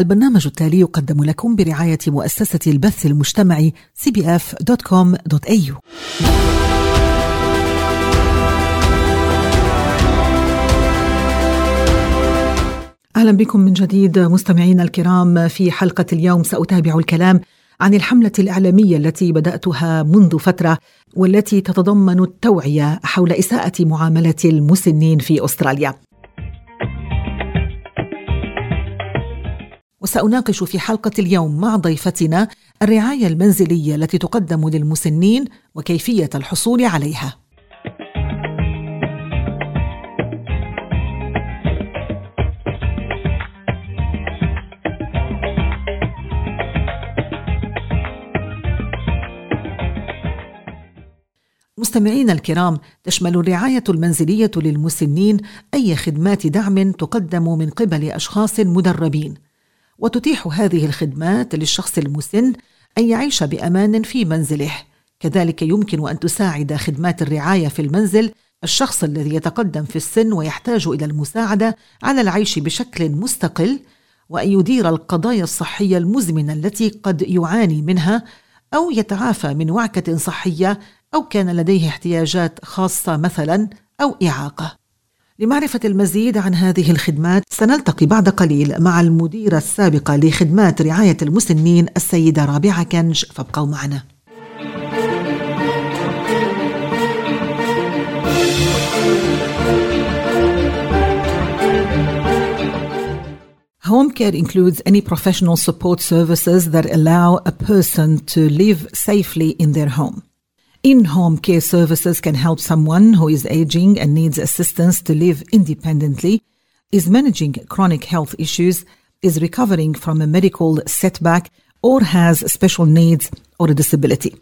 البرنامج التالي يقدم لكم برعاية مؤسسة البث المجتمعي cbf.com.au أهلا بكم من جديد مستمعينا الكرام في حلقة اليوم سأتابع الكلام عن الحملة الإعلامية التي بدأتها منذ فترة والتي تتضمن التوعية حول إساءة معاملة المسنين في أستراليا. وسأناقش في حلقة اليوم مع ضيفتنا الرعاية المنزلية التي تقدم للمسنين وكيفية الحصول عليها. مستمعينا الكرام تشمل الرعاية المنزلية للمسنين أي خدمات دعم تقدم من قبل أشخاص مدربين وتتيح هذه الخدمات للشخص المسن أن يعيش بأمان في منزله كذلك يمكن أن تساعد خدمات الرعاية في المنزل الشخص الذي يتقدم في السن ويحتاج إلى المساعدة على العيش بشكل مستقل وأن يدير القضايا الصحية المزمنة التي قد يعاني منها أو يتعافى من وعكة صحية أو كان لديه احتياجات خاصة مثلا أو إعاقة. لمعرفة المزيد عن هذه الخدمات سنلتقي بعد قليل مع المديرة السابقة لخدمات رعاية المسنين السيدة رابعة كنج فابقوا معنا. Home care includes any professional support services that allow a person to live safely in their home. In home care services can help someone who is aging and needs assistance to live independently, is managing chronic health issues, is recovering from a medical setback, or has special needs or a disability.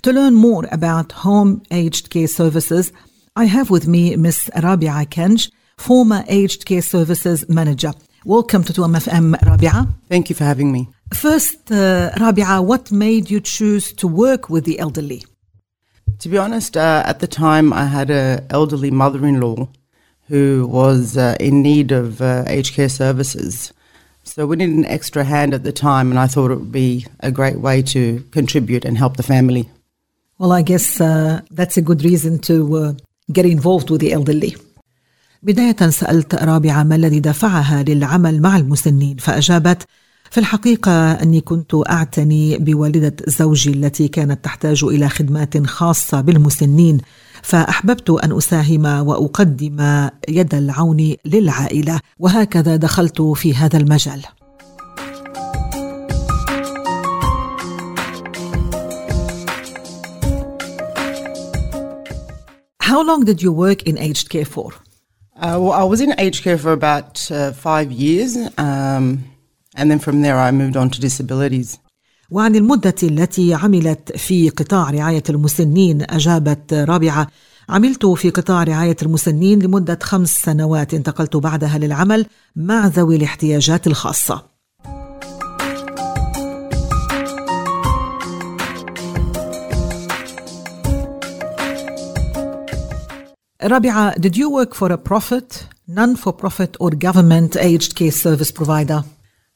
To learn more about home aged care services, I have with me Ms. Rabia Kenj, former aged care services manager. Welcome to 2MFM, Rabia. Thank you for having me. First, uh, Rabia, what made you choose to work with the elderly? To be honest, uh, at the time I had an elderly mother-in-law who was uh, in need of uh, aged care services. So we needed an extra hand at the time, and I thought it would be a great way to contribute and help the family. Well, I guess uh, that's a good reason to uh, get involved with the elderly. بداية سألت رابعة ما الذي دفعها للعمل مع المسنين فأجابت في الحقيقة أني كنت أعتني بوالدة زوجي التي كانت تحتاج إلى خدمات خاصة بالمسنين فأحببت أن أساهم وأقدم يد العون للعائلة وهكذا دخلت في هذا المجال How long did you work in aged care for? Uh, well, I was in aged care for about uh, five years. Um, and then from there I moved on to disabilities. وعن المدة التي عملت في قطاع رعاية المسنين أجابت رابعة عملت في قطاع رعاية المسنين لمدة خمس سنوات انتقلت بعدها للعمل مع ذوي الاحتياجات الخاصة رابعة, did you work for a profit, non-for-profit or government aged care service provider?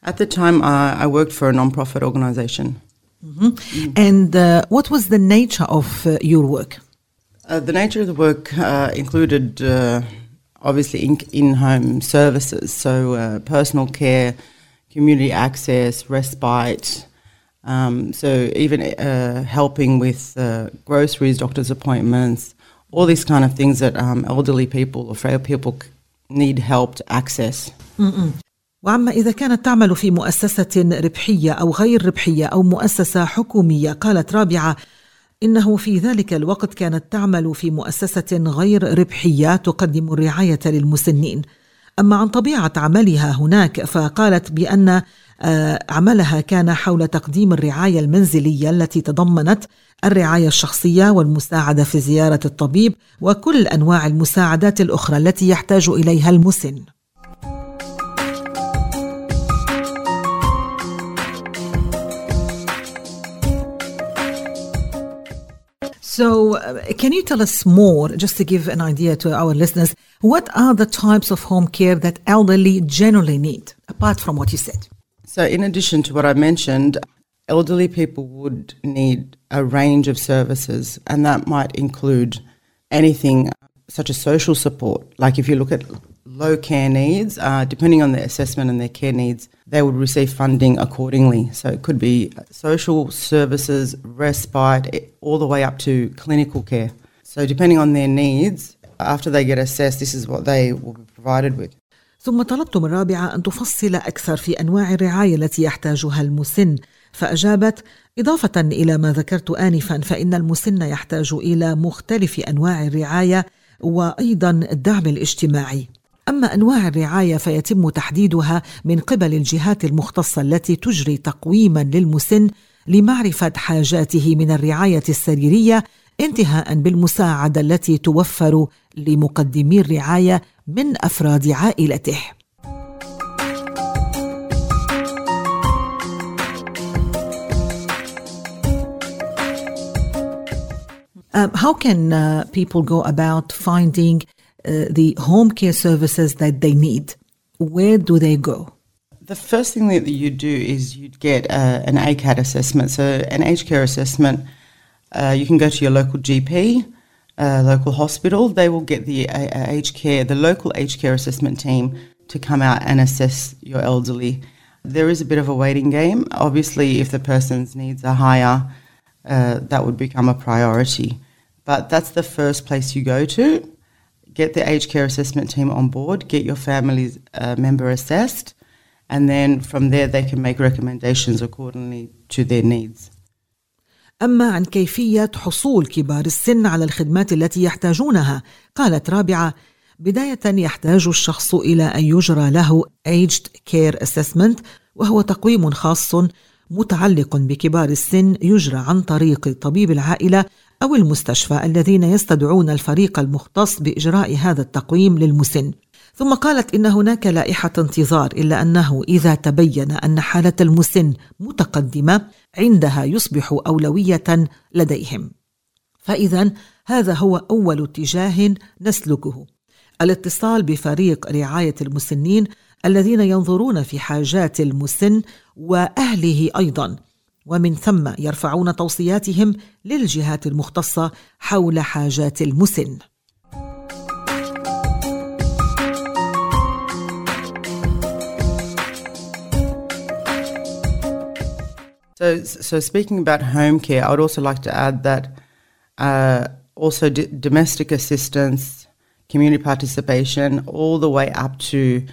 At the time, uh, I worked for a non-profit organization. Mm-hmm. Mm. And uh, what was the nature of uh, your work? Uh, the nature of the work uh, included uh, obviously in, in-home services, so personal care, community access, respite. Um, so even helping with groceries, doctor's appointments, all these kind of things that um, elderly people or frail people need help to access. Mm-mm. وعما إذا كانت تعمل في مؤسسة ربحية أو غير ربحية أو مؤسسة حكومية قالت رابعة إنه في ذلك الوقت كانت تعمل في مؤسسة غير ربحية تقدم الرعاية للمسنين. أما عن طبيعة عملها هناك فقالت بأن آه، عملها كان حول تقديم الرعاية المنزلية التي تضمنت الرعاية الشخصية والمساعدة في زيارة الطبيب وكل أنواع المساعدات الأخرى التي يحتاج إليها المسن. So, uh, can you tell us more, just to give an idea to our listeners, what are the types of home care that elderly generally need, apart from what you said? So, in addition to what I mentioned, elderly people would need a range of services, and that might include anything such as social support. Like if you look at low care needs, uh, depending on their assessment and their care needs, they would receive funding accordingly. So it could be social services, respite, all the way up to clinical care. So depending on their needs, after they get assessed, this is what they will be provided with. ثم طلبت من رابعة أن تفصل أكثر في أنواع الرعاية التي يحتاجها المسن فأجابت إضافة إلى ما ذكرت آنفا فإن المسن يحتاج إلى مختلف أنواع الرعاية وأيضا الدعم الاجتماعي أما أنواع الرعاية فيتم تحديدها من قبل الجهات المختصة التي تجري تقويما للمسن لمعرفة حاجاته من الرعاية السريرية انتهاء بالمساعدة التي توفر لمقدمي الرعاية من أفراد عائلته. Um, how can uh, people go about finding uh, the home care services that they need? Where do they go? The first thing that you do is you'd get uh, an ACAT assessment. So, an aged care assessment, uh, you can go to your local GP, uh, local hospital. They will get the uh, aged care, the local aged care assessment team to come out and assess your elderly. There is a bit of a waiting game. Obviously, if the person's needs are higher, uh, that would become a priority. But that's the first place you go to. Get the aged care assessment team on board, get your family's uh, member assessed, and then from there they can make recommendations accordingly to their needs. أما عن كيفية حصول كبار السن على الخدمات التي يحتاجونها قالت رابعة بداية يحتاج الشخص إلى أن يجرى له Aged Care Assessment وهو تقويم خاص متعلق بكبار السن يجرى عن طريق طبيب العائلة أو المستشفى الذين يستدعون الفريق المختص بإجراء هذا التقويم للمسن. ثم قالت إن هناك لائحة انتظار إلا أنه إذا تبين أن حالة المسن متقدمة عندها يصبح أولوية لديهم. فإذا هذا هو أول اتجاه نسلكه. الاتصال بفريق رعاية المسنين الذين ينظرون في حاجات المسن واهله أيضا ومن ثم يرفعون توصياتهم للجهات المختصه حول حاجات المسن So, so speaking about home care, I would also like to add that uh, also d- domestic assistance, community participation, all the way up to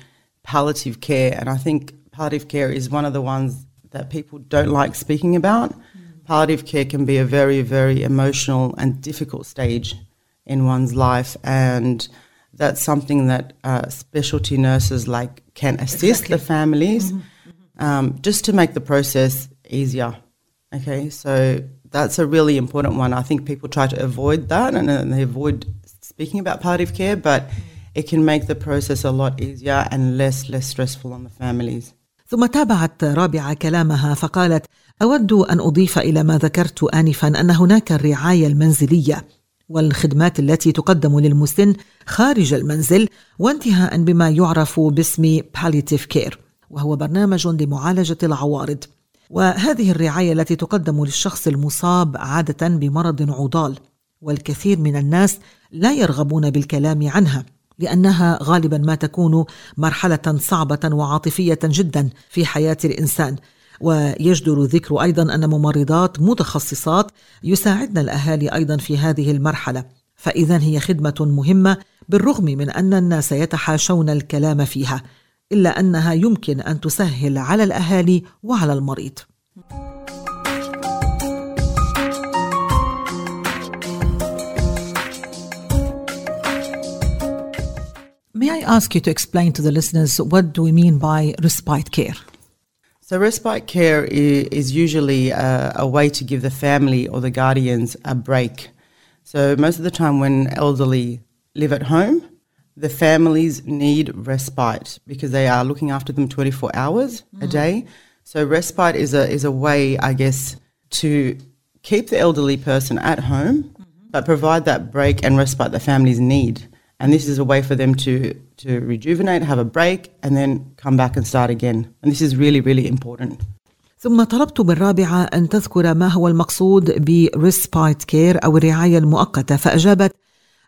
palliative care. And I think palliative care is one of the ones that people don't like speaking about. Mm. Palliative care can be a very, very emotional and difficult stage in one's life, and that's something that uh, specialty nurses like can assist exactly. the families mm-hmm. Mm-hmm. Um, just to make the process easier. Okay, so that's a really important one. I think people try to avoid that and, and they avoid speaking about palliative care, but mm. It can make the process a lot easier and less less stressful on the families. ثم تابعت رابعة كلامها فقالت أود أن أضيف إلى ما ذكرت انفا أن هناك الرعاية المنزلية والخدمات التي تقدم للمسن خارج المنزل وانتهاء بما يعرف باسم palliative care وهو برنامج لمعالجة العوارض وهذه الرعاية التي تقدم للشخص المصاب عادة بمرض عضال والكثير من الناس لا يرغبون بالكلام عنها لأنها غالبا ما تكون مرحلة صعبة وعاطفية جدا في حياة الإنسان. ويجدر ذكر أيضا أن ممرضات متخصصات يساعدن الأهالي أيضا في هذه المرحلة. فاذا هي خدمة مهمة بالرغم من أن الناس يتحاشون الكلام فيها إلا أنها يمكن أن تسهل على الأهالي وعلى المريض. May I ask you to explain to the listeners what do we mean by respite care? So, respite care is, usually a, a, way to give the family or the guardians a break. So, most of the time, when elderly live at home, the families need respite because they are looking after them 24 hours mm-hmm. a day. So, respite is a, is a way, I guess, to keep the elderly person at home, mm-hmm. but provide that break and respite the families need And this is a way for them to, to rejuvenate, have a break, and then come back and start again. And this is really, really important. ثم طلبت من رابعة أن تذكر ما هو المقصود ب respite care أو الرعاية المؤقتة فأجابت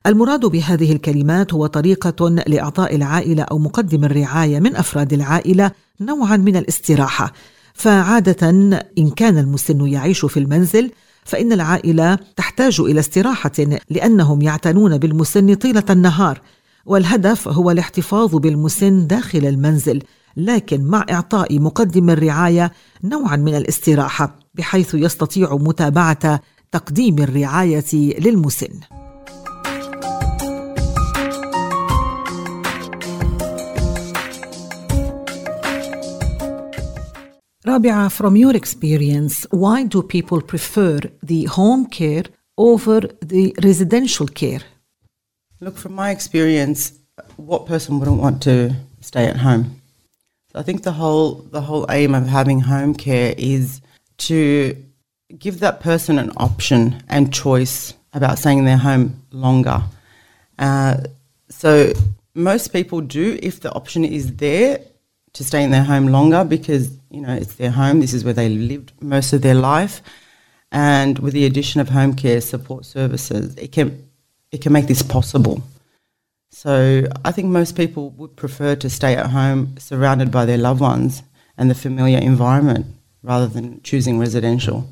المراد بهذه الكلمات هو طريقة لإعطاء العائلة أو مقدم الرعاية من أفراد العائلة نوعا من الاستراحة فعادة إن كان المسن يعيش في المنزل فإن العائلة تحتاج إلى استراحة لأنهم يعتنون بالمسن طيلة النهار والهدف هو الاحتفاظ بالمسن داخل المنزل لكن مع إعطاء مقدم الرعاية نوعا من الاستراحة بحيث يستطيع متابعة تقديم الرعاية للمسن. Rabia, from your experience, why do people prefer the home care over the residential care? Look, from my experience, what person wouldn't want to stay at home? So I think the whole the whole aim of having home care is to give that person an option and choice about staying in their home longer. Uh, so most people do, if the option is there, to stay in their home longer because you know it's their home. This is where they lived most of their life, and with the addition of home care support services, it can it can make this possible. So I think most people would prefer to stay at home surrounded by their loved ones and the familiar environment rather than choosing residential.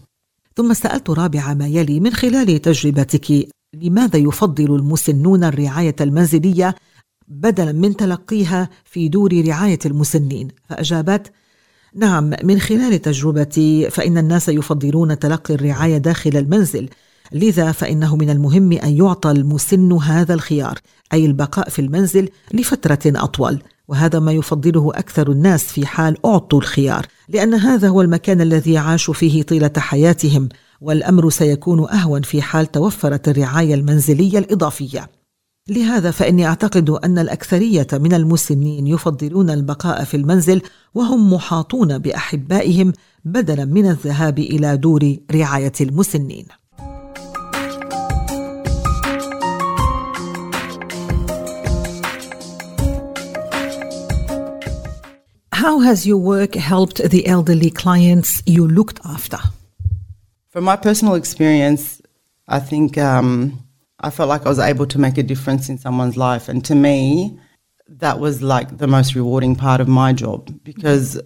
ثم سألت رابعة ما يلي من خلال تجربتك لماذا يفضل المسنون الرعاية المنزلية بدلا من تلقيها في دور رعاية المسنين. فأجابت نعم من خلال تجربتي فإن الناس يفضلون تلقي الرعاية داخل المنزل. لذا فإنه من المهم أن يعطى المسن هذا الخيار أي البقاء في المنزل لفترة أطول. وهذا ما يفضله أكثر الناس في حال أعطوا الخيار لأن هذا هو المكان الذي عاشوا فيه طيلة حياتهم والأمر سيكون أهون في حال توفرت الرعاية المنزلية الإضافية. لهذا فإني أعتقد أن الأكثرية من المسنين يفضلون البقاء في المنزل وهم محاطون بأحبائهم بدلا من الذهاب إلى دور رعاية المسنين How has your work helped the elderly clients you looked after? From my personal experience, I think um, I felt like I was able to make a difference in someone's life. And to me, that was like the most rewarding part of my job because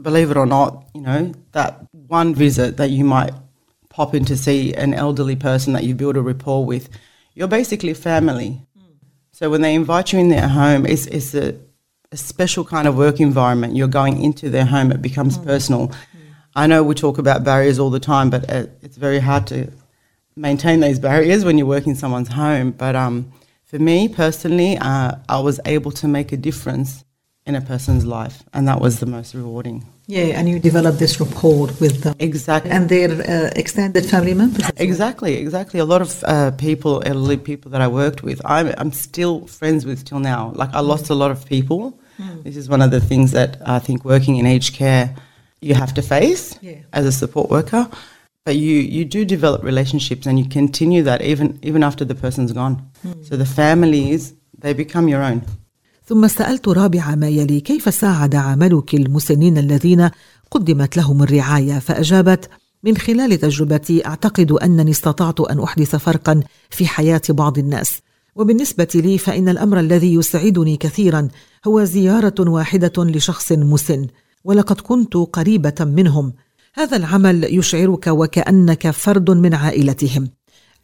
believe it or not, you know, that one visit that you might pop in to see an elderly person that you build a rapport with, you're basically family. Mm. So when they invite you in their home, it's, it's a, a, special kind of work environment. You're going into their home, it becomes mm. personal. Mm. I know we talk about barriers all the time, but it, it's very hard to maintain those barriers when you work in someone's home. But um, for me personally, uh, I was able to make a difference in a person's life, and that was the most rewarding. Yeah, and you developed this rapport with them. Exactly. And their uh, extended family members. Exactly, exactly. A lot of uh, people, elderly people that I worked with, I'm, I'm still friends with till now. Like, I lost a lot of people. Mm. This is one of the things that I think working in aged care you have to face yeah. as a support worker. But you, you do develop relationships and you continue that even, even after the person's gone. Mm. So the families, they become your own. ثم سألت رابعة ما يلي كيف ساعد عملك المسنين الذين قدمت لهم الرعاية فأجابت من خلال تجربتي أعتقد أنني استطعت أن أحدث فرقا في حياة بعض الناس وبالنسبة لي فإن الأمر الذي يسعدني كثيرا هو زيارة واحدة لشخص مسن ولقد كنت قريبة منهم هذا العمل يشعرك وكأنك فرد من عائلتهم.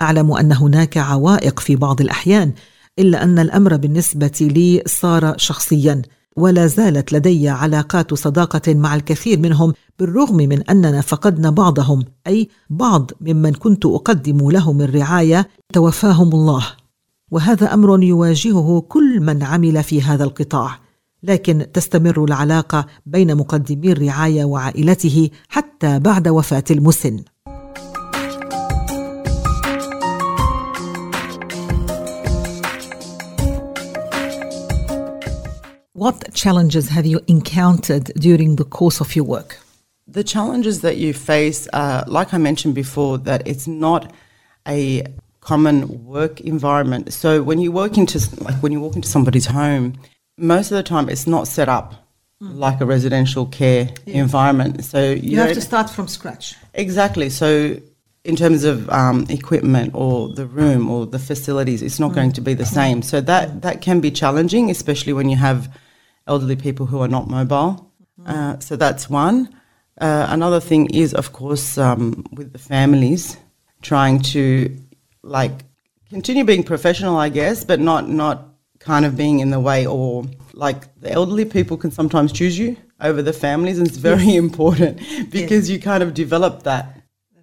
أعلم أن هناك عوائق في بعض الأحيان إلا أن الأمر بالنسبة لي صار شخصيا ولا زالت لدي علاقات صداقة مع الكثير منهم بالرغم من أننا فقدنا بعضهم أي بعض ممن كنت أقدم لهم الرعاية توفاهم الله. وهذا أمر يواجهه كل من عمل في هذا القطاع. لكن تستمر العلاقه بين مقدمي الرعايه وعائلته حتى بعد وفاه المسن What challenges have you encountered during the course of your work? The challenges that you face, uh, like I mentioned before, that it's not a common work environment. So when you work into like when you walk into somebody's home, most of the time it's not set up like a residential care environment. So you, You have to start from scratch. Exactly. So, in terms of um, equipment or the room or the facilities, it's not going to be the same. So that that can be challenging, especially when you have elderly people who are not mobile. Uh, so that's one. Uh, another thing is, of course, um, with the families trying to like continue being professional, I guess, but not not kind of being in the way or like the elderly people can sometimes choose you over the families, and it's very important because you kind of develop that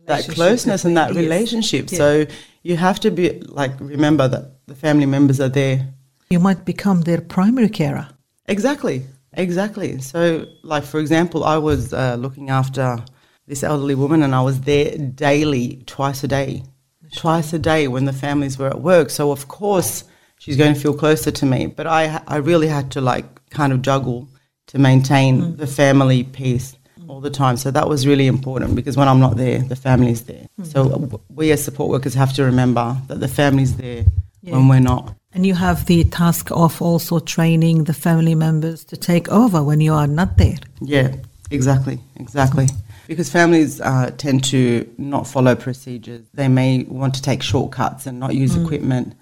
that closeness and that yes. relationship. Yeah. So you have to be like remember that the family members are there. You might become their primary carer. Exactly, exactly. So, like for example, I was uh, looking after this elderly woman, and I was there daily, twice a day, twice a day when the families were at work. So, of course, she's going to feel closer to me. But I, I really had to like kind of juggle to maintain mm. the family peace all the time. So that was really important because when I'm not there, the family's there. Mm. So uh, we as support workers have to remember that the family's there when we're not. And you have the task of also training the family members to take over when you are not there. Yeah, exactly, exactly Because families uh, tend to not follow procedures. They may want to take shortcuts and not use equipment.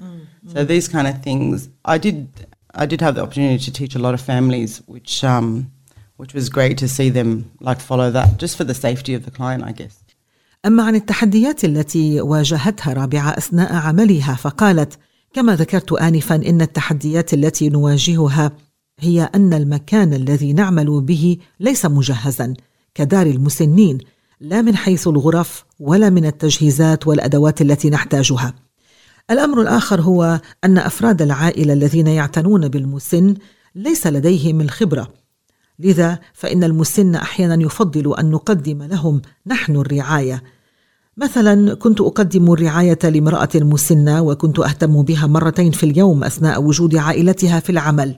So these kind of things, I did. I did have the opportunity to teach a lot of families, which um, which was great to see them like follow that, just for the safety of the client, I guess. أما عن التحديات التي واجهتها رابعة أثناء عملها فقالت كما ذكرت آنفا إن التحديات التي نواجهها هي أن المكان الذي نعمل به ليس مجهزا كدار المسنين لا من حيث الغرف ولا من التجهيزات والأدوات التي نحتاجها. الأمر الآخر هو أن أفراد العائلة الذين يعتنون بالمسن ليس لديهم الخبرة. لذا فإن المسن أحيانا يفضل أن نقدم لهم نحن الرعاية. مثلا كنت أقدم الرعاية لامرأة مسنة وكنت أهتم بها مرتين في اليوم أثناء وجود عائلتها في العمل.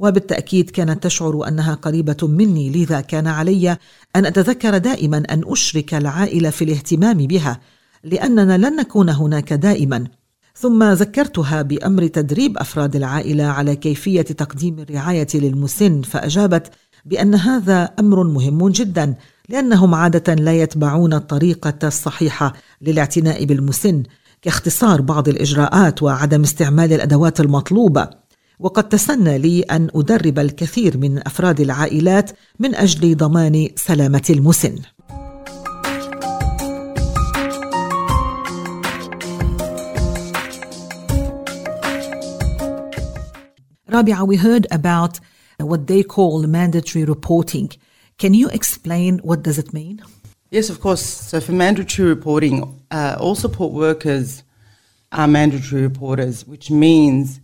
وبالتأكيد كانت تشعر أنها قريبة مني لذا كان علي أن أتذكر دائما أن أشرك العائلة في الاهتمام بها لأننا لن نكون هناك دائما. ثم ذكرتها بأمر تدريب أفراد العائلة على كيفية تقديم الرعاية للمسن فأجابت بأن هذا أمر مهم جدا لأنهم عادة لا يتبعون الطريقة الصحيحة للاعتناء بالمسن كاختصار بعض الإجراءات وعدم استعمال الأدوات المطلوبة. وقد تسنى لي أن أدرب الكثير من أفراد العائلات من أجل ضمان سلامة المسن Rabia, we heard about what they call mandatory reporting. Can you explain what does it mean? Yes, of course. So for mandatory reporting, uh, all support workers are mandatory reporters, which means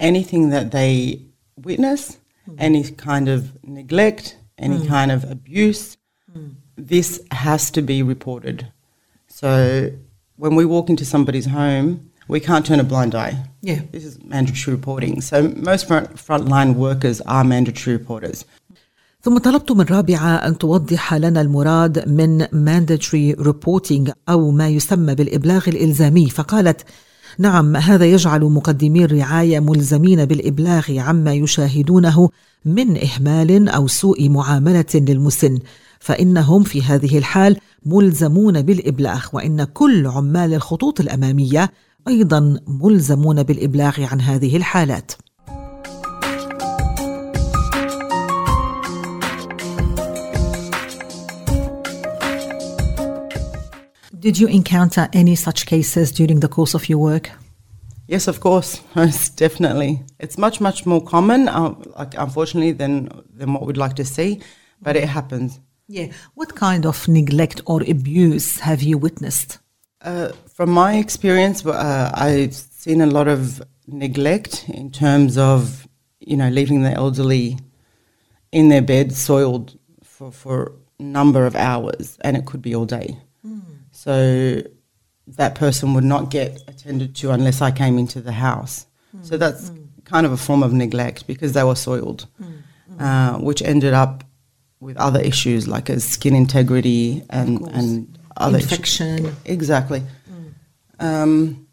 anything that they witness, any kind of neglect, any kind of abuse, this has to be reported. So when we walk into somebody's home, we can't turn a blind eye. Yeah. This is mandatory reporting. So most front, frontline workers are mandatory reporters. ثم طلبت من رابعة أن توضح لنا المراد من mandatory reporting أو ما يسمى بالإبلاغ الإلزامي فقالت نعم هذا يجعل مقدمي الرعاية ملزمين بالإبلاغ عما يشاهدونه من إهمال أو سوء معاملة للمسن فإنهم في هذه الحال ملزمون بالإبلاغ وإن كل عمال الخطوط الأمامية أيضا ملزمون بالإبلاغ عن هذه الحالات. Did you encounter any such cases during the course of your work? Yes, of course, most definitely. It's much, much more common, uh, like unfortunately, than than what we'd like to see, but it happens. Yeah. What kind of neglect or abuse have you witnessed? Uh, from my experience, uh, I've seen a lot of neglect in terms of you know leaving the elderly in their bed soiled for for a number of hours, and it could be all day. So that person would not get attended to unless I came into the house. So that's kind of a form of neglect because they were soiled, uh, which ended up with other issues like as skin integrity and, and other issues. Infection. Exactly. Um,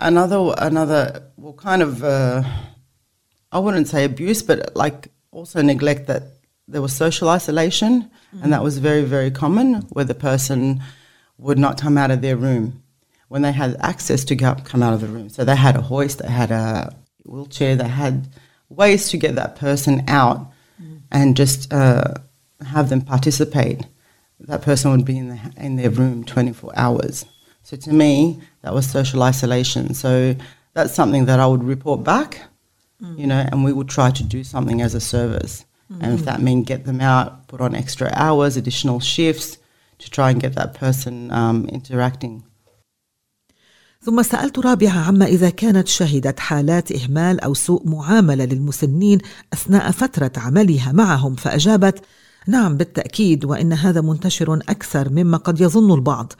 another another well kind of uh, I wouldn't say abuse, but like also neglect that there was social isolation, and that was very very common where the person would not come out of their room when they had access to go, come out of the room. So they had a hoist, they had a wheelchair, they had ways to get that person out mm. and just uh, have them participate. That person would be in, the, in their room 24 hours. So to me, that was social isolation. So that's something that I would report back, mm. you know, and we would try to do something as a service. Mm-hmm. And if that meant get them out, put on extra hours, additional shifts to try and get that person um, interacting. ثم سألت رابعة عما إذا كانت شهدت حالات إهمال أو سوء معاملة للمسنين أثناء فترة عملها معهم فأجابت نعم بالتأكيد وإن هذا منتشر أكثر مما قد يظن البعض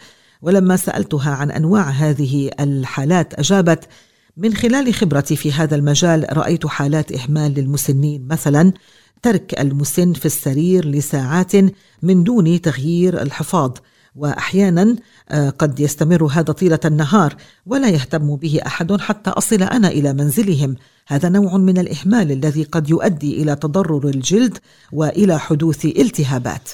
ولما سألتها عن أنواع هذه الحالات أجابت من خلال خبرتي في هذا المجال رأيت حالات إهمال للمسنين مثلا ترك المسن في السرير لساعات من دون تغيير الحفاض وأحيانا آه، قد يستمر هذا طيلة النهار ولا يهتم به أحد حتى أصل أنا إلى منزلهم. هذا نوع من الإهمال الذي قد يؤدي إلى تضرر الجلد وإلى حدوث التهابات.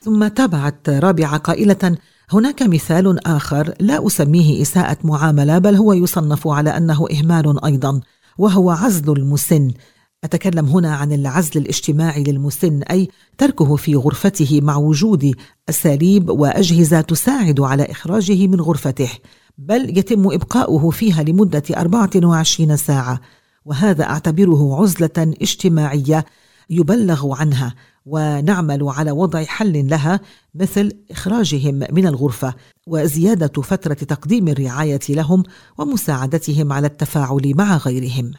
ثم تابعت رابعة قائلة هناك مثال آخر لا أسميه إساءة معاملة بل هو يصنف على أنه إهمال أيضا وهو عزل المسن. أتكلم هنا عن العزل الاجتماعي للمسن أي تركه في غرفته مع وجود أساليب وأجهزة تساعد على إخراجه من غرفته بل يتم إبقاؤه فيها لمدة 24 ساعة وهذا أعتبره عزلة اجتماعية يبلغ عنها ونعمل على وضع حل لها مثل إخراجهم من الغرفة وزيادة فترة تقديم الرعاية لهم ومساعدتهم على التفاعل مع غيرهم.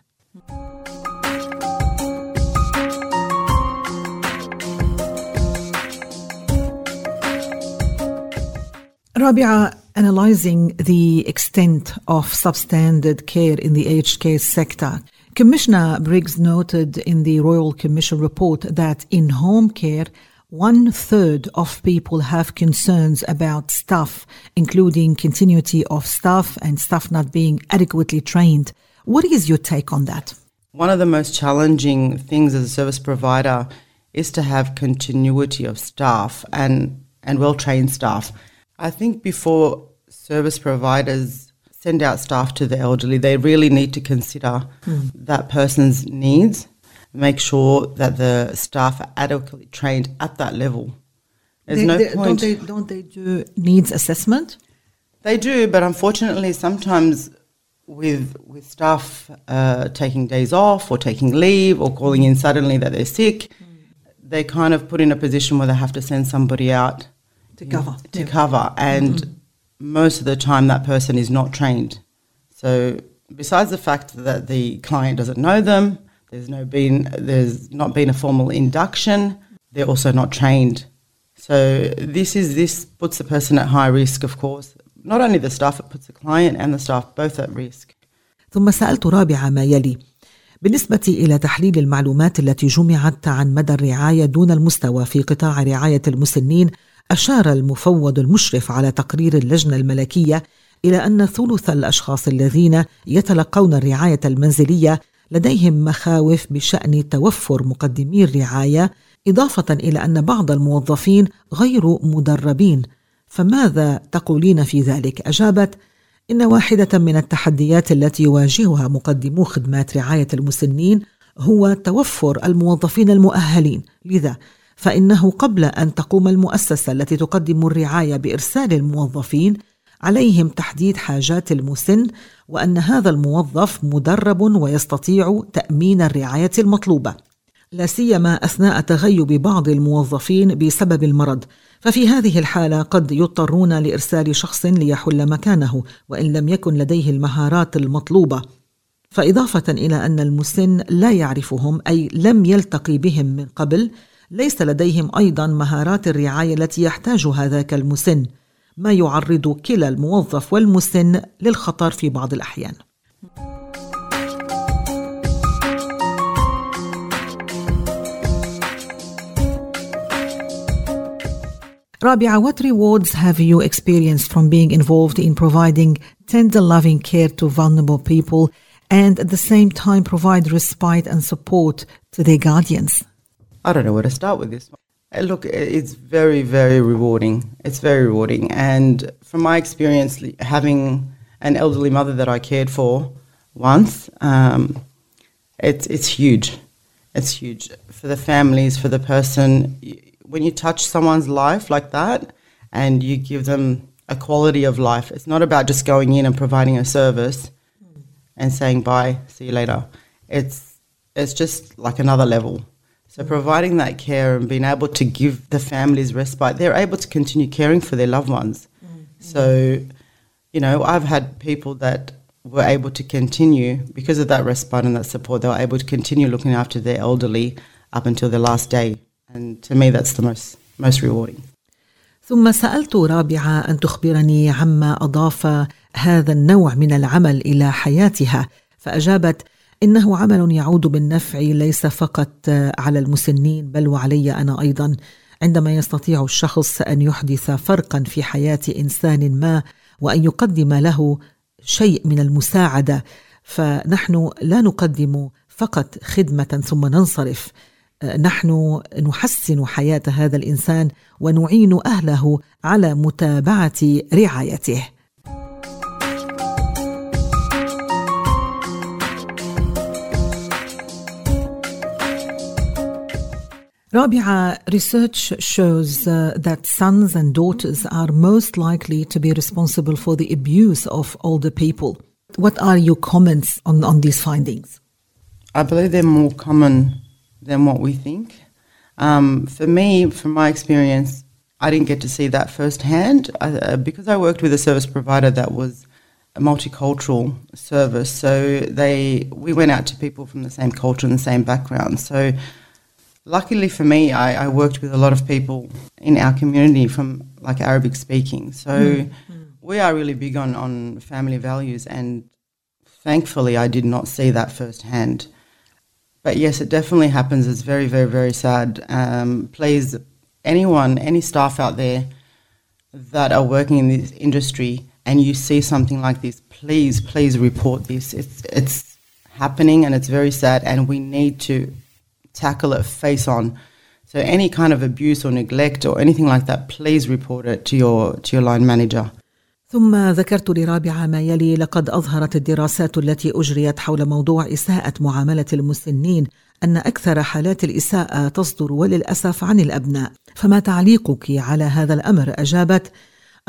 Rabia, analyzing the extent of substandard care in the aged care sector, Commissioner Briggs noted in the Royal Commission report that in home care, one third of people have concerns about staff, including continuity of staff and staff not being adequately trained. What is your take on that? One of the most challenging things as a service provider is to have continuity of staff and, and well trained staff. I think before service providers send out staff to the elderly, they really need to consider mm. that person's needs, make sure that the staff are adequately trained at that level. There's they, no they, point. Don't they, don't they do needs assessment? They do, but unfortunately, sometimes with with staff uh, taking days off or taking leave or calling in suddenly that they're sick, mm. they kind of put in a position where they have to send somebody out to cover to yeah. cover and. Mm-hmm most of the time that person is not trained. So besides the fact that the client doesn't know them, there's no been there's not been a formal induction, they're also not trained. So this is this puts the person at high risk of course. Not only the staff, it puts the client and the staff both at risk. ثم سألت رابعة ما يلي بالنسبة إلى تحليل المعلومات التي جمعت عن مدى الرعاية دون المستوى في قطاع رعاية المسنين أشار المفوض المشرف على تقرير اللجنة الملكية إلى أن ثلث الأشخاص الذين يتلقون الرعاية المنزلية لديهم مخاوف بشأن توفر مقدمي الرعاية إضافة إلى أن بعض الموظفين غير مدربين فماذا تقولين في ذلك؟ أجابت إن واحدة من التحديات التي يواجهها مقدمو خدمات رعاية المسنين هو توفر الموظفين المؤهلين لذا فإنه قبل أن تقوم المؤسسة التي تقدم الرعاية بإرسال الموظفين عليهم تحديد حاجات المسن وأن هذا الموظف مدرب ويستطيع تأمين الرعاية المطلوبة. لا سيما أثناء تغيب بعض الموظفين بسبب المرض. ففي هذه الحالة قد يضطرون لإرسال شخص ليحل مكانه وإن لم يكن لديه المهارات المطلوبة. فإضافة إلى أن المسن لا يعرفهم أي لم يلتقي بهم من قبل ليس لديهم أيضا مهارات الرعايه التي يحتاجها ذاك المسن ما يعرض كلا الموظف والمسن للخطر في بعض الاحيان Rabia, what rewards have you experienced from being involved in providing tender loving care to vulnerable people and at the same time provide respite and support to their guardians? I don't know where to start with this. Uh, Look, it's very, very rewarding. It's very rewarding. And from my experience, having an elderly mother that I cared for once, um, it's, it's huge. It's huge for the families, for the person. When you touch someone's life like that and you give them a quality of life, it's not about just going in and providing a service and saying bye, see you later. It's, it's just like another level. So providing that care and being able to give the families respite, they're able to continue caring for their loved ones. So, you know, I've had people that were able to continue because of that respite and that support. They were able to continue looking after their elderly up until their last day, and to me, that's the most most rewarding. ثم سألت رابعة أن تخبرني عما أضاف هذا النوع من العمل إلى حياتها فأجابت إنه عمل يعود بالنفع ليس فقط على المسنين بل وعلي أنا أيضا. عندما يستطيع الشخص أن يحدث فرقا في حياة إنسان ما وأن يقدم له شيء من المساعدة فنحن لا نقدم فقط خدمة ثم ننصرف. نحن نحسن حياة هذا الإنسان ونعين أهله على متابعة رعايته. Rabia, research shows uh, that sons and daughters are most likely to be responsible for the abuse of older people. What are your comments on, on these findings? I believe they're more common than what we think. Um, for me, from my experience, I didn't get to see that firsthand uh, because I worked with a service provider that was a multicultural service. So they we went out to people from the same culture and the same background. So luckily for me, I, I, worked with a lot of people in our community from like Arabic speaking. So mm. we are really big on, on family values, and thankfully, I did not see that firsthand. But yes, it definitely happens. It's very, very, very sad. Um, please, anyone, any staff out there that are working in this industry and you see something like this, please, please report this. It's, it's happening and it's very sad, and we need to tackle it face on. So any kind of abuse or neglect or anything like that, please report it to your to your line manager. ثم ذكرت لرابعة ما يلي لقد أظهرت الدراسات التي أجريت حول موضوع إساءة معاملة المسنين أن أكثر حالات الإساءة تصدر وللأسف عن الأبناء فما تعليقك على هذا الأمر أجابت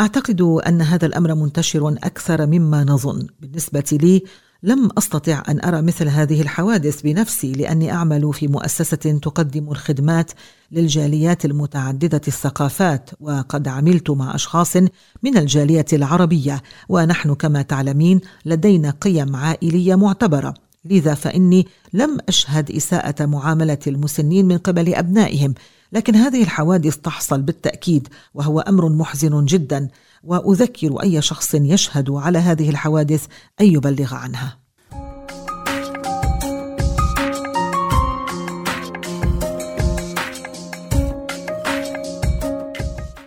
أعتقد أن هذا الأمر منتشر أكثر مما نظن بالنسبة لي لم أستطع أن أرى مثل هذه الحوادث بنفسي لأني أعمل في مؤسسة تقدم الخدمات للجاليات المتعددة الثقافات وقد عملت مع أشخاص من الجاليه العربية ونحن كما تعلمين لدينا قيم عائلية معتبرة. لذا فإني لم أشهد إساءة معاملة المسنين من قبل أبنائهم لكن هذه الحوادث تحصل بالتأكيد وهو أمر محزن جدا وأذكر أي شخص يشهد على هذه الحوادث أن يبلغ عنها.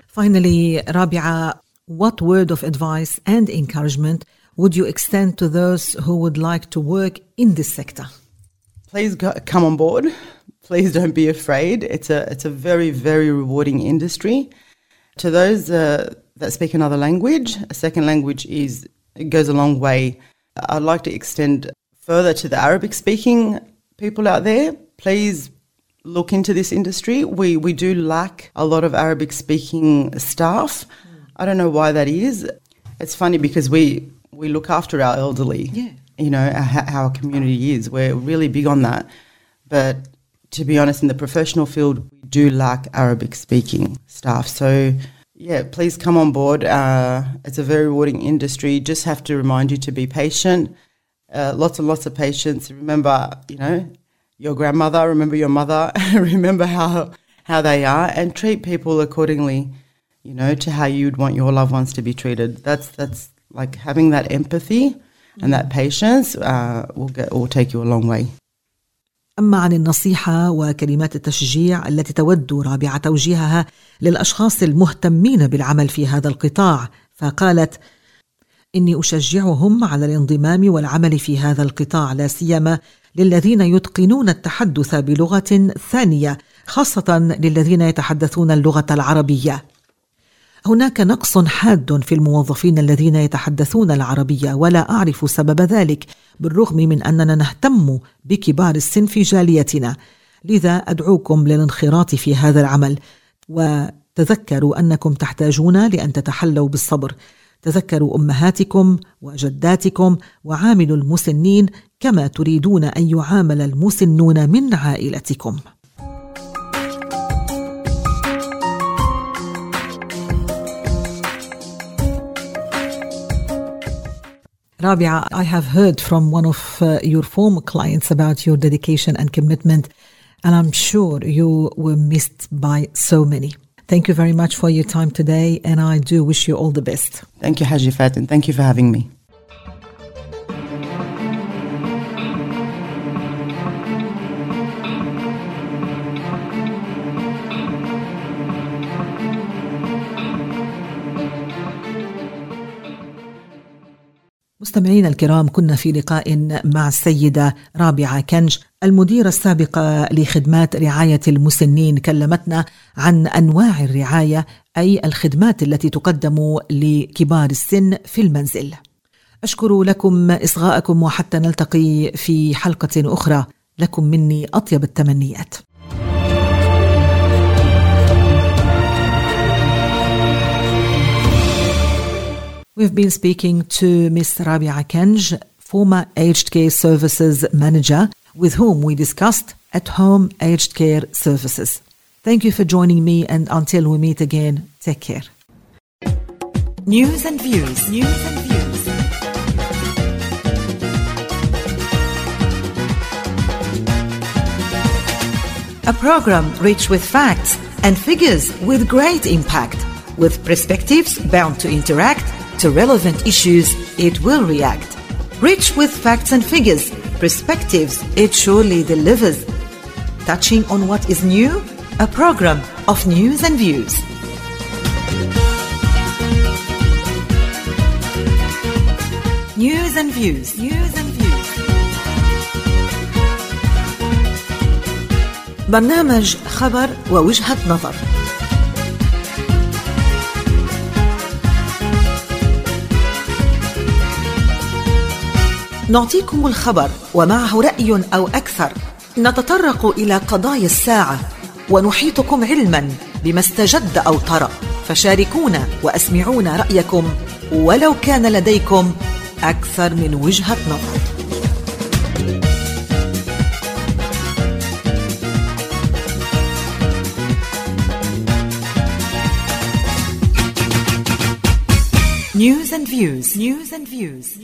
Finally, Rabia, what word of advice and encouragement would you extend to those who would like to work in this sector? Please go, come on board. Please don't be afraid. It's a it's a very very rewarding industry. To those uh, that speak another language. A second language is goes a long way. I'd like to extend further to the Arabic speaking people out there. Please look into this industry. We we do lack a lot of Arabic speaking staff. I don't know why that is. It's funny because we we look after our elderly. Yeah. You know how, how our community is. We're really big on that. But to be honest, in the professional field, we do lack Arabic speaking staff. So yeah, please come on board. Uh, it's a very rewarding industry. Just have to remind you to be patient. Uh, lots and lots of patience. Remember, you know, your grandmother. Remember your mother. remember how how they are, and treat people accordingly. You know, to how you'd want your loved ones to be treated. That's that's like having that empathy and that patience uh, will get will take you a long way. أما عن النصيحة وكلمات التشجيع التي تود رابعة توجيهها للأشخاص المهتمين بالعمل في هذا القطاع فقالت إني أشجعهم على الانضمام والعمل في هذا القطاع لا سيما للذين يتقنون التحدث بلغة ثانية خاصة للذين يتحدثون اللغة العربية هناك نقص حاد في الموظفين الذين يتحدثون العربية ولا أعرف سبب ذلك بالرغم من أننا نهتم بكبار السن في جاليتنا. لذا أدعوكم للانخراط في هذا العمل. وتذكروا أنكم تحتاجون لأن تتحلوا بالصبر. تذكروا أمهاتكم وجداتكم وعاملوا المسنين كما تريدون أن يعامل المسنون من عائلتكم. Rabia, I have heard from one of uh, your former clients about your dedication and commitment, and I'm sure you were missed by so many. Thank you very much for your time today, and I do wish you all the best. Thank you, Haji Fatin. Thank you for having me. مستمعينا الكرام كنا في لقاء مع السيدة رابعة كنج المديرة السابقة لخدمات رعاية المسنين كلمتنا عن أنواع الرعاية أي الخدمات التي تقدم لكبار السن في المنزل. أشكر لكم إصغاءكم وحتى نلتقي في حلقة أخرى. لكم مني أطيب التمنيات. We've been speaking to Ms. Rabia Kenj, former aged care services manager, with whom we discussed at home aged care services. Thank you for joining me, and until we meet again, take care. News and views. News and views. A program rich with facts and figures with great impact, with perspectives bound to interact to relevant issues, it will react. Rich with facts and figures, perspectives, it surely delivers. Touching on what is new, a program of news and views. News and views. News and views. برنامج خبر ووجهة نظر. نعطيكم الخبر ومعه رأي أو أكثر نتطرق إلى قضايا الساعة ونحيطكم علما بما استجد أو طرأ فشاركونا وأسمعونا رأيكم ولو كان لديكم أكثر من وجهة نظر News and views. News and views.